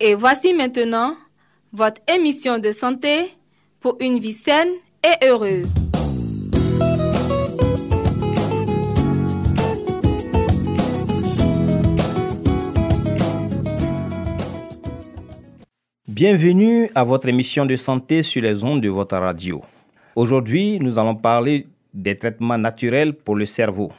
Et voici maintenant votre émission de santé pour une vie saine et heureuse. Bienvenue à votre émission de santé sur les ondes de votre radio. Aujourd'hui, nous allons parler des traitements naturels pour le cerveau.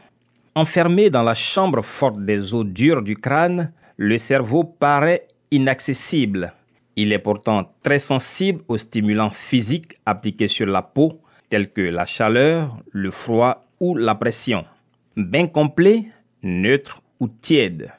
Enfermé dans la chambre forte des eaux dures du crâne, le cerveau paraît inaccessible. Il est pourtant très sensible aux stimulants physiques appliqués sur la peau, tels que la chaleur, le froid ou la pression. Bain complet, neutre ou tiède.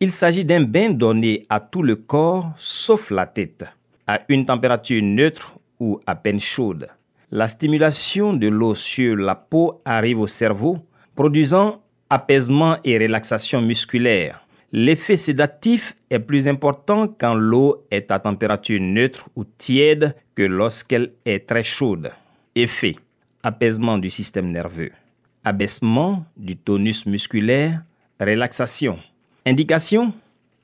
Il s'agit d'un bain donné à tout le corps sauf la tête, à une température neutre ou à peine chaude. La stimulation de l'eau sur la peau arrive au cerveau, produisant apaisement et relaxation musculaire. L'effet sédatif est plus important quand l'eau est à température neutre ou tiède que lorsqu'elle est très chaude. Effet apaisement du système nerveux, abaissement du tonus musculaire, relaxation. Indication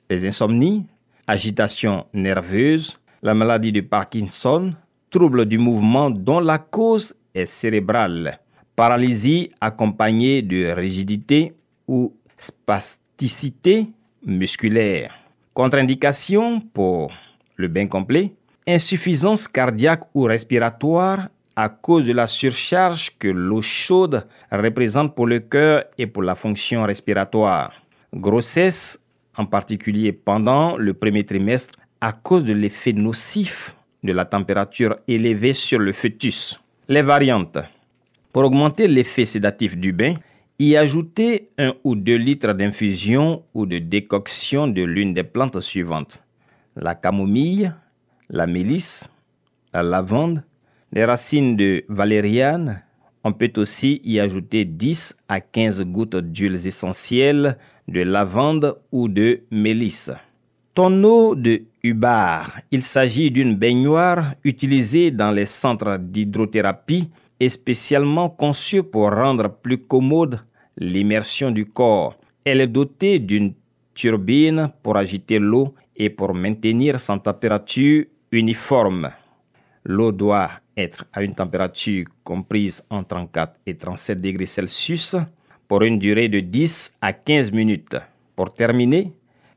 les insomnies, agitation nerveuse, la maladie de Parkinson, troubles du mouvement dont la cause est cérébrale, paralysie accompagnée de rigidité ou spasticité musculaire. Contre-indication pour le bain complet, insuffisance cardiaque ou respiratoire à cause de la surcharge que l'eau chaude représente pour le cœur et pour la fonction respiratoire. Grossesse, en particulier pendant le premier trimestre, à cause de l'effet nocif de la température élevée sur le fœtus. Les variantes. Pour augmenter l'effet sédatif du bain, y ajouter un ou deux litres d'infusion ou de décoction de l'une des plantes suivantes. La camomille, la mélisse, la lavande, les racines de valériane. On peut aussi y ajouter 10 à 15 gouttes d'huiles essentielles de lavande ou de mélisse. Tonneau de Hubbard. Il s'agit d'une baignoire utilisée dans les centres d'hydrothérapie et spécialement conçue pour rendre plus commode l'immersion du corps. Elle est dotée d'une turbine pour agiter l'eau et pour maintenir sa température uniforme. L'eau doit être à une température comprise entre 34 et 37 degrés Celsius pour une durée de 10 à 15 minutes. Pour terminer,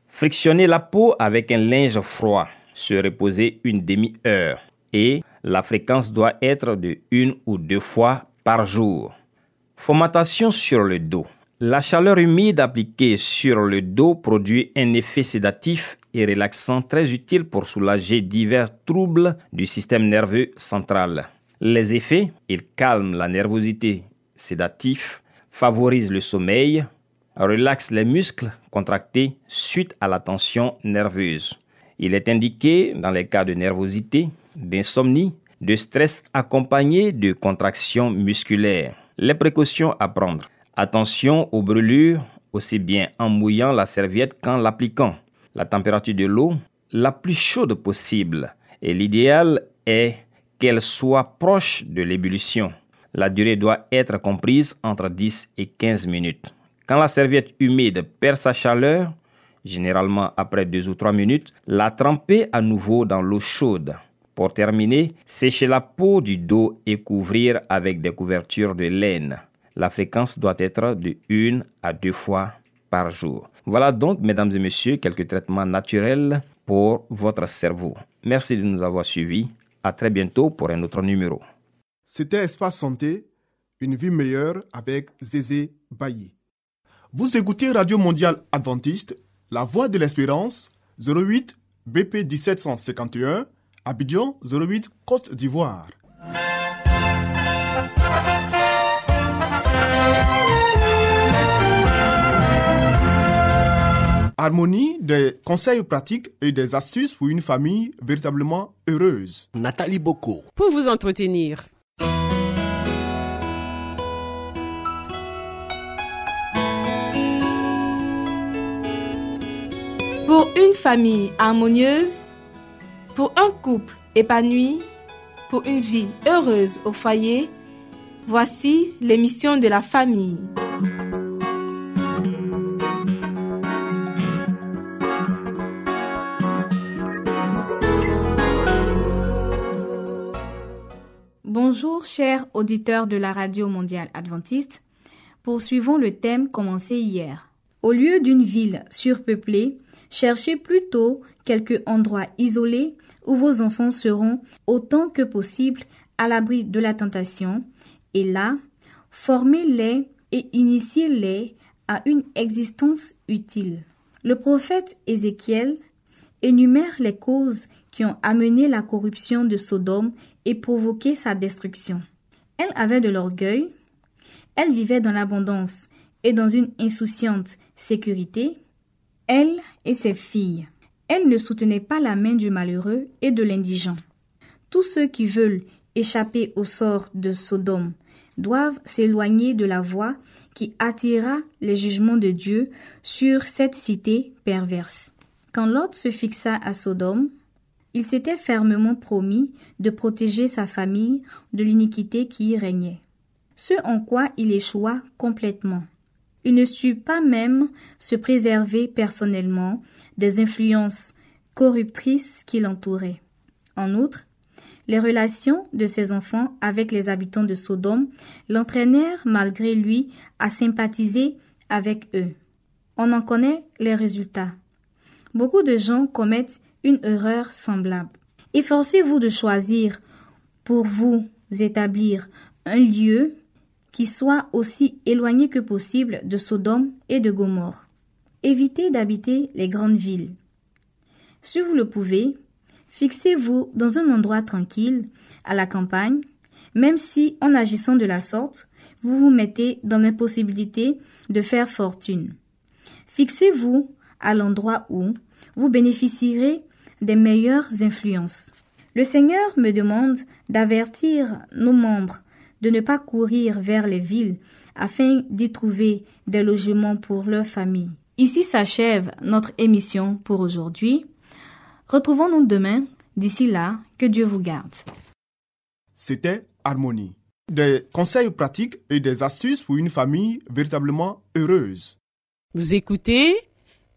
frictionner la peau avec un linge froid, se reposer une demi-heure et la fréquence doit être de une ou deux fois par jour. Fomentation sur le dos. La chaleur humide appliquée sur le dos produit un effet sédatif et relaxant très utile pour soulager divers troubles du système nerveux central. Les effets, il calme la nervosité sédatif, favorise le sommeil, relaxe les muscles contractés suite à la tension nerveuse. Il est indiqué dans les cas de nervosité, d'insomnie, de stress accompagné de contractions musculaires. Les précautions à prendre. Attention aux brûlures, aussi bien en mouillant la serviette qu'en l'appliquant. La température de l'eau, la plus chaude possible. Et l'idéal est qu'elle soit proche de l'ébullition. La durée doit être comprise entre 10 et 15 minutes. Quand la serviette humide perd sa chaleur, généralement après 2 ou 3 minutes, la tremper à nouveau dans l'eau chaude. Pour terminer, sécher la peau du dos et couvrir avec des couvertures de laine. La fréquence doit être de 1 à 2 fois par jour. Voilà donc, mesdames et messieurs, quelques traitements naturels pour votre cerveau. Merci de nous avoir suivis. À très bientôt pour un autre numéro. C'était Espace Santé Une vie meilleure avec Zézé Bailly. Vous écoutez Radio Mondiale Adventiste, La Voix de l'Espérance, 08 BP 1751, Abidjan 08 Côte d'Ivoire. Harmonie, des conseils pratiques et des astuces pour une famille véritablement heureuse. Nathalie Boko. Pour vous entretenir. Pour une famille harmonieuse, pour un couple épanoui, pour une vie heureuse au foyer, voici l'émission de la famille. Bonjour chers auditeurs de la Radio mondiale adventiste. Poursuivons le thème commencé hier. Au lieu d'une ville surpeuplée, cherchez plutôt quelque endroit isolé où vos enfants seront autant que possible à l'abri de la tentation et là, formez-les et initiez-les à une existence utile. Le prophète Ézéchiel énumère les causes qui ont amené la corruption de Sodome et provoqué sa destruction. Elle avait de l'orgueil, elle vivait dans l'abondance et dans une insouciante sécurité, elle et ses filles. Elle ne soutenait pas la main du malheureux et de l'indigent. Tous ceux qui veulent échapper au sort de Sodome doivent s'éloigner de la voie qui attira les jugements de Dieu sur cette cité perverse. Quand Lot se fixa à Sodome, il s'était fermement promis de protéger sa famille de l'iniquité qui y régnait, ce en quoi il échoua complètement. Il ne sut pas même se préserver personnellement des influences corruptrices qui l'entouraient. En outre, les relations de ses enfants avec les habitants de Sodome l'entraînèrent malgré lui à sympathiser avec eux. On en connaît les résultats. Beaucoup de gens commettent une erreur semblable. Efforcez-vous de choisir pour vous établir un lieu qui soit aussi éloigné que possible de Sodome et de Gomorre. Évitez d'habiter les grandes villes. Si vous le pouvez, fixez-vous dans un endroit tranquille, à la campagne, même si en agissant de la sorte, vous vous mettez dans l'impossibilité de faire fortune. Fixez-vous à l'endroit où vous bénéficierez des meilleures influences. Le Seigneur me demande d'avertir nos membres de ne pas courir vers les villes afin d'y trouver des logements pour leur famille. Ici s'achève notre émission pour aujourd'hui. Retrouvons-nous demain. D'ici là, que Dieu vous garde. C'était Harmonie. Des conseils pratiques et des astuces pour une famille véritablement heureuse. Vous écoutez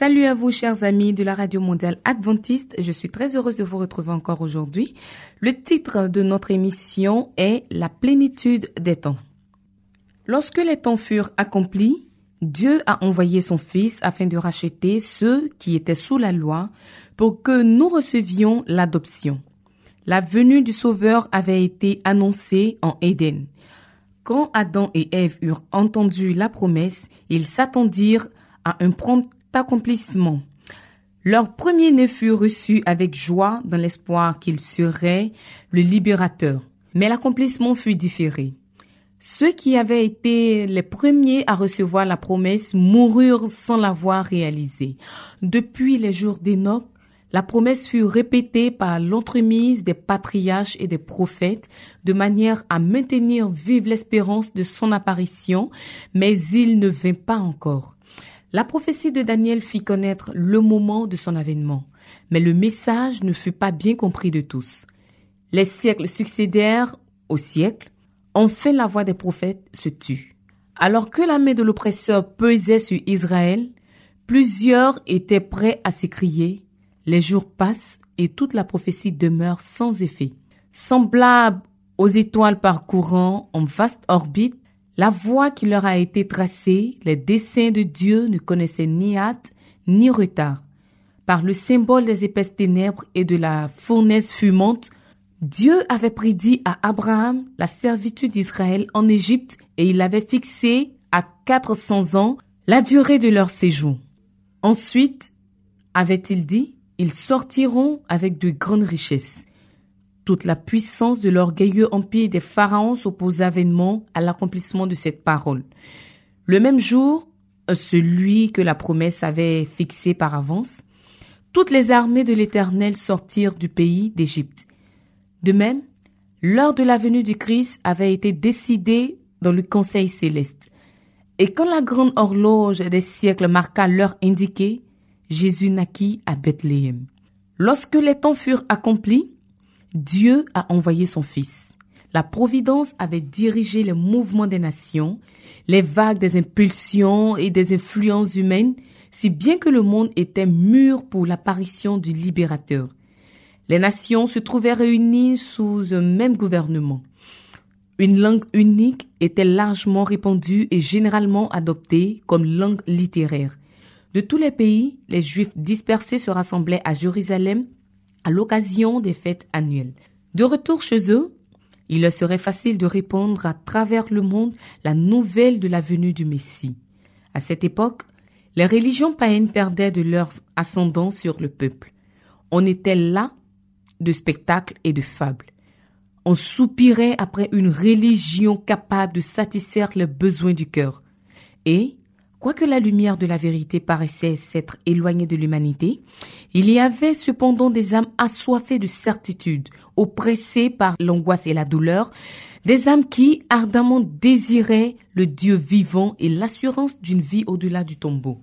Salut à vous, chers amis de la Radio Mondiale Adventiste. Je suis très heureuse de vous retrouver encore aujourd'hui. Le titre de notre émission est La plénitude des temps. Lorsque les temps furent accomplis, Dieu a envoyé son Fils afin de racheter ceux qui étaient sous la loi pour que nous recevions l'adoption. La venue du Sauveur avait été annoncée en Éden. Quand Adam et Ève eurent entendu la promesse, ils s'attendirent à un prompt accomplissement. Leur premier-né fut reçu avec joie dans l'espoir qu'il serait le libérateur. Mais l'accomplissement fut différé. Ceux qui avaient été les premiers à recevoir la promesse moururent sans l'avoir réalisée. Depuis les jours d'Enoch, la promesse fut répétée par l'entremise des patriarches et des prophètes de manière à maintenir vive l'espérance de son apparition, mais il ne vint pas encore. La prophétie de Daniel fit connaître le moment de son avènement, mais le message ne fut pas bien compris de tous. Les siècles succédèrent au siècle, enfin la voix des prophètes se tut. Alors que la main de l'oppresseur pesait sur Israël, plusieurs étaient prêts à s'écrier les jours passent et toute la prophétie demeure sans effet. Semblable aux étoiles parcourant en vaste orbite, la voie qui leur a été tracée, les desseins de Dieu ne connaissaient ni hâte ni retard. Par le symbole des épaisses ténèbres et de la fournaise fumante, Dieu avait prédit à Abraham la servitude d'Israël en Égypte et il avait fixé à 400 ans la durée de leur séjour. Ensuite, avait-il dit, ils sortiront avec de grandes richesses. Toute la puissance de l'orgueilleux empire des pharaons s'opposa vainement à l'accomplissement de cette parole. Le même jour, celui que la promesse avait fixé par avance, toutes les armées de l'Éternel sortirent du pays d'Égypte. De même, l'heure de la venue du Christ avait été décidée dans le Conseil céleste. Et quand la grande horloge des siècles marqua l'heure indiquée, Jésus naquit à Bethléem. Lorsque les temps furent accomplis, Dieu a envoyé son Fils. La Providence avait dirigé les mouvements des nations, les vagues des impulsions et des influences humaines, si bien que le monde était mûr pour l'apparition du libérateur. Les nations se trouvaient réunies sous un même gouvernement. Une langue unique était largement répandue et généralement adoptée comme langue littéraire. De tous les pays, les Juifs dispersés se rassemblaient à Jérusalem à l'occasion des fêtes annuelles. De retour chez eux, il leur serait facile de répondre à travers le monde la nouvelle de la venue du Messie. À cette époque, les religions païennes perdaient de leur ascendant sur le peuple. On était là de spectacles et de fables. On soupirait après une religion capable de satisfaire les besoins du cœur. Et, Quoique la lumière de la vérité paraissait s'être éloignée de l'humanité, il y avait cependant des âmes assoiffées de certitude, oppressées par l'angoisse et la douleur, des âmes qui ardemment désiraient le Dieu vivant et l'assurance d'une vie au-delà du tombeau.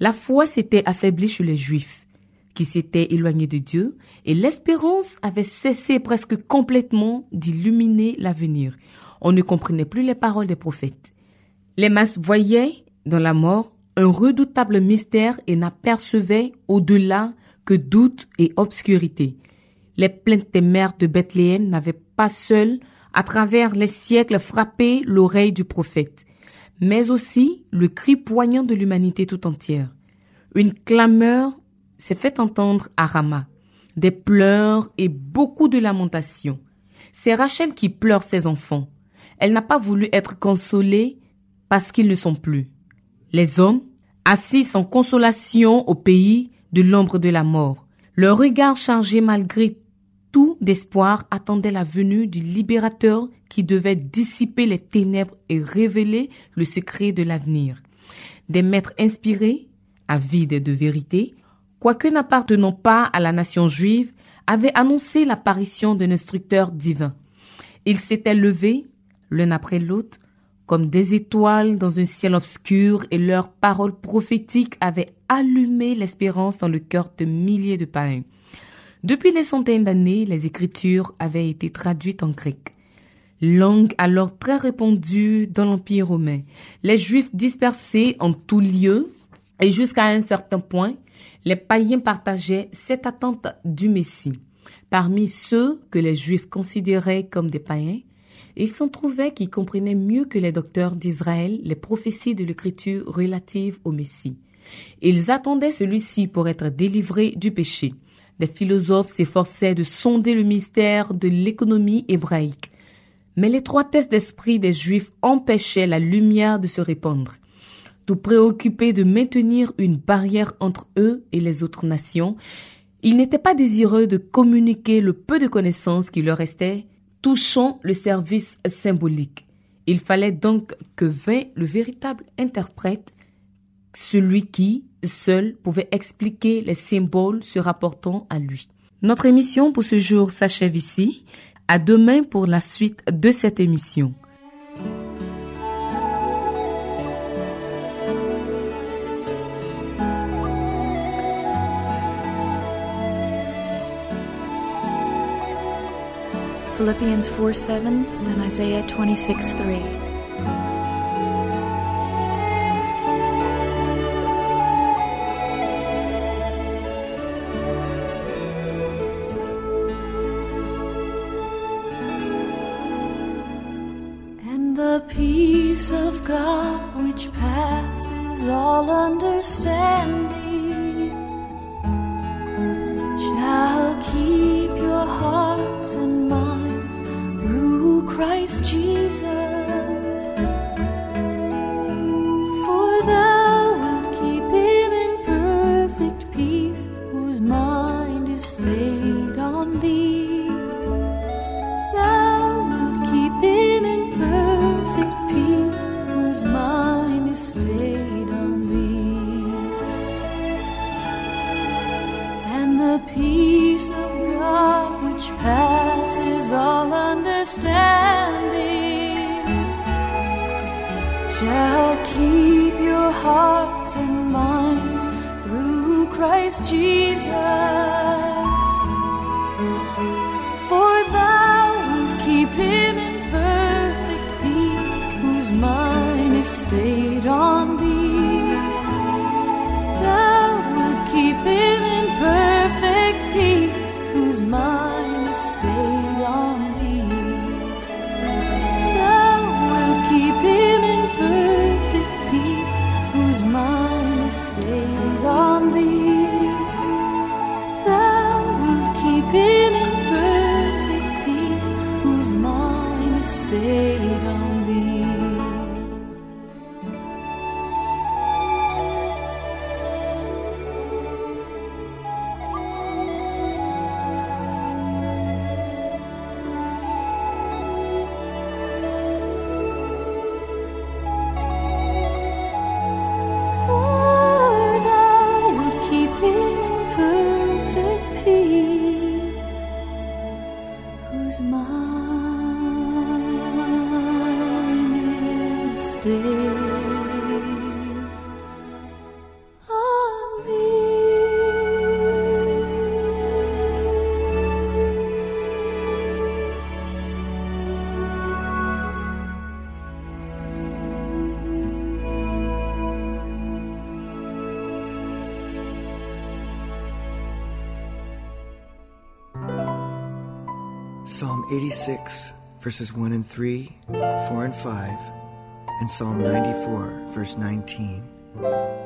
La foi s'était affaiblie chez les Juifs, qui s'étaient éloignés de Dieu, et l'espérance avait cessé presque complètement d'illuminer l'avenir. On ne comprenait plus les paroles des prophètes. Les masses voyaient dans la mort un redoutable mystère et n'apercevait au-delà que doute et obscurité. Les plaintes des mères de Bethléem n'avaient pas seules, à travers les siècles, frappé l'oreille du prophète, mais aussi le cri poignant de l'humanité tout entière. Une clameur s'est fait entendre à Rama, des pleurs et beaucoup de lamentations. C'est Rachel qui pleure ses enfants. Elle n'a pas voulu être consolée parce qu'ils ne sont plus. Les hommes, assis sans consolation au pays de l'ombre de la mort, leur regard chargé malgré tout d'espoir attendaient la venue du libérateur qui devait dissiper les ténèbres et révéler le secret de l'avenir. Des maîtres inspirés, avides de vérité, quoique n'appartenant pas à la nation juive, avaient annoncé l'apparition d'un instructeur divin. Ils s'étaient levés, l'un après l'autre, comme des étoiles dans un ciel obscur et leurs paroles prophétiques avaient allumé l'espérance dans le cœur de milliers de païens. Depuis des centaines d'années, les écritures avaient été traduites en grec. Langue alors très répandue dans l'Empire romain. Les Juifs dispersés en tous lieux et jusqu'à un certain point, les païens partageaient cette attente du Messie. Parmi ceux que les Juifs considéraient comme des païens, il s'en trouvait qui comprenaient mieux que les docteurs d'Israël les prophéties de l'écriture relatives au Messie. Ils attendaient celui-ci pour être délivré du péché. Des philosophes s'efforçaient de sonder le mystère de l'économie hébraïque. Mais l'étroitesse d'esprit des Juifs empêchait la lumière de se répandre. Tout préoccupés de maintenir une barrière entre eux et les autres nations, ils n'étaient pas désireux de communiquer le peu de connaissances qui leur restait touchant le service symbolique. Il fallait donc que vint le véritable interprète, celui qui, seul, pouvait expliquer les symboles se rapportant à lui. Notre émission pour ce jour s'achève ici. À demain pour la suite de cette émission. Philippians 4 7 and Isaiah 26 3. Psalm 86, verses 1 and 3, 4 and 5, and Psalm 94, verse 19.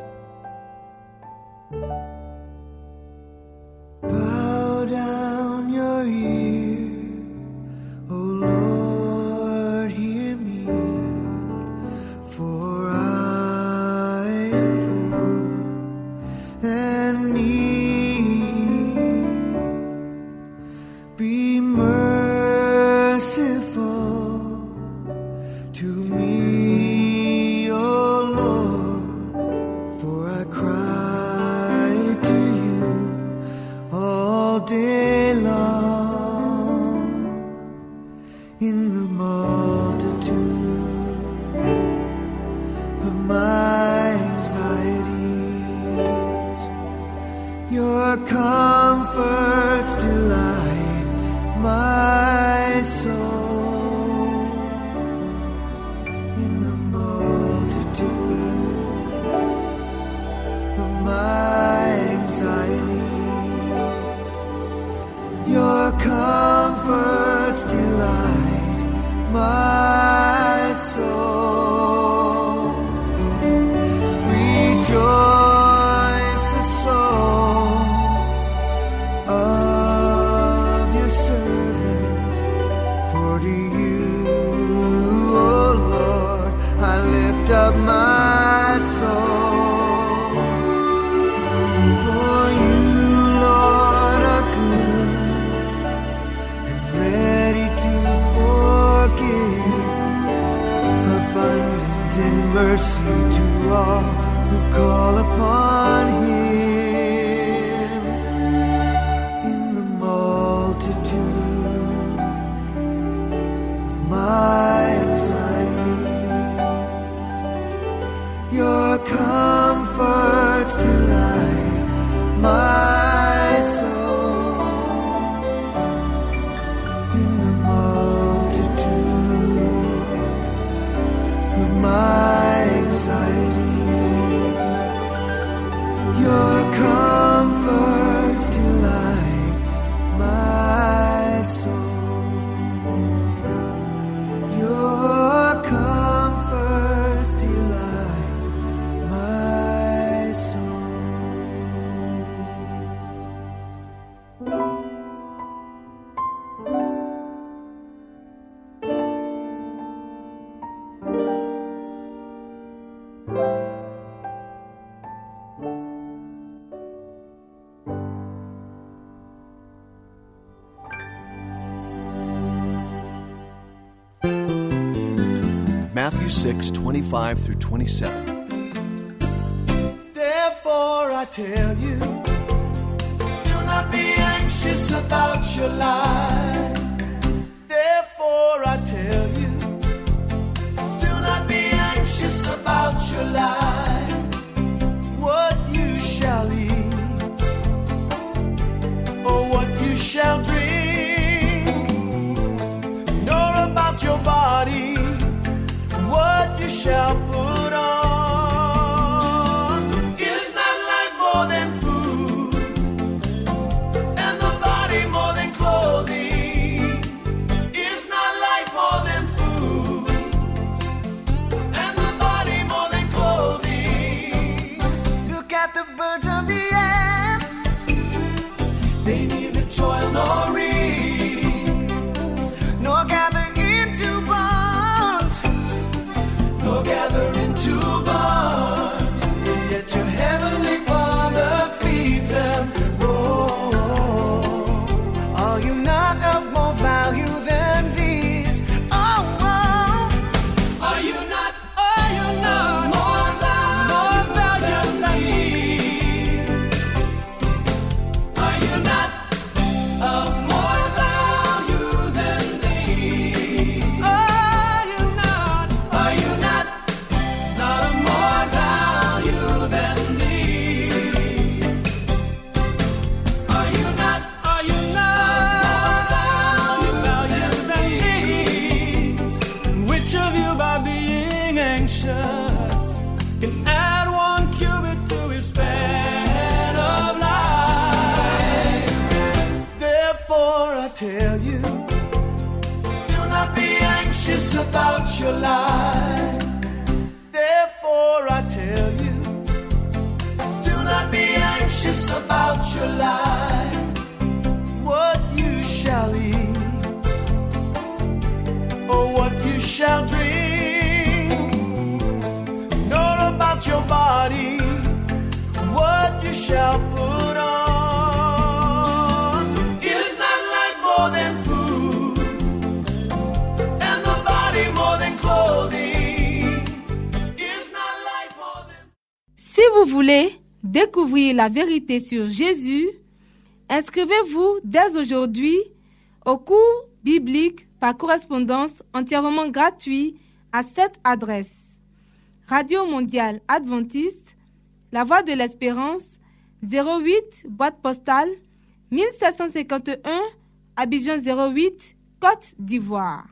in the multitude. mercy to us. Matthew 6 25 through 27. Therefore, I tell you, do not be anxious about your life Si vous voulez découvrir la vérité sur Jésus, inscrivez-vous dès aujourd'hui au cours biblique par correspondance entièrement gratuit à cette adresse. Radio Mondiale Adventiste, La Voix de l'Espérance, 08 boîte postale 1751, Abidjan 08, Côte d'Ivoire.